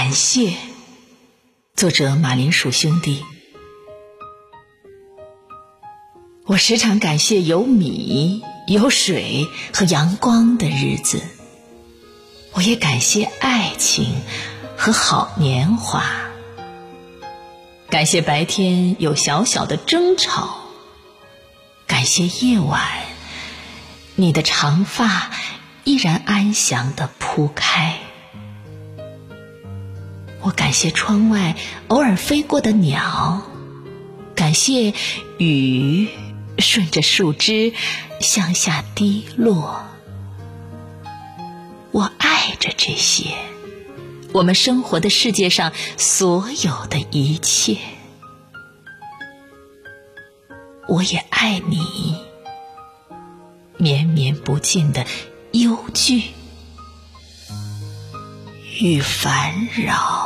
感谢，作者马铃薯兄弟。我时常感谢有米、有水和阳光的日子，我也感谢爱情和好年华，感谢白天有小小的争吵，感谢夜晚你的长发依然安详的铺开，我感谢窗外偶尔飞过的鸟，感谢雨。顺着树枝向下滴落，我爱着这些，我们生活的世界上所有的一切。我也爱你，绵绵不尽的忧惧与烦扰。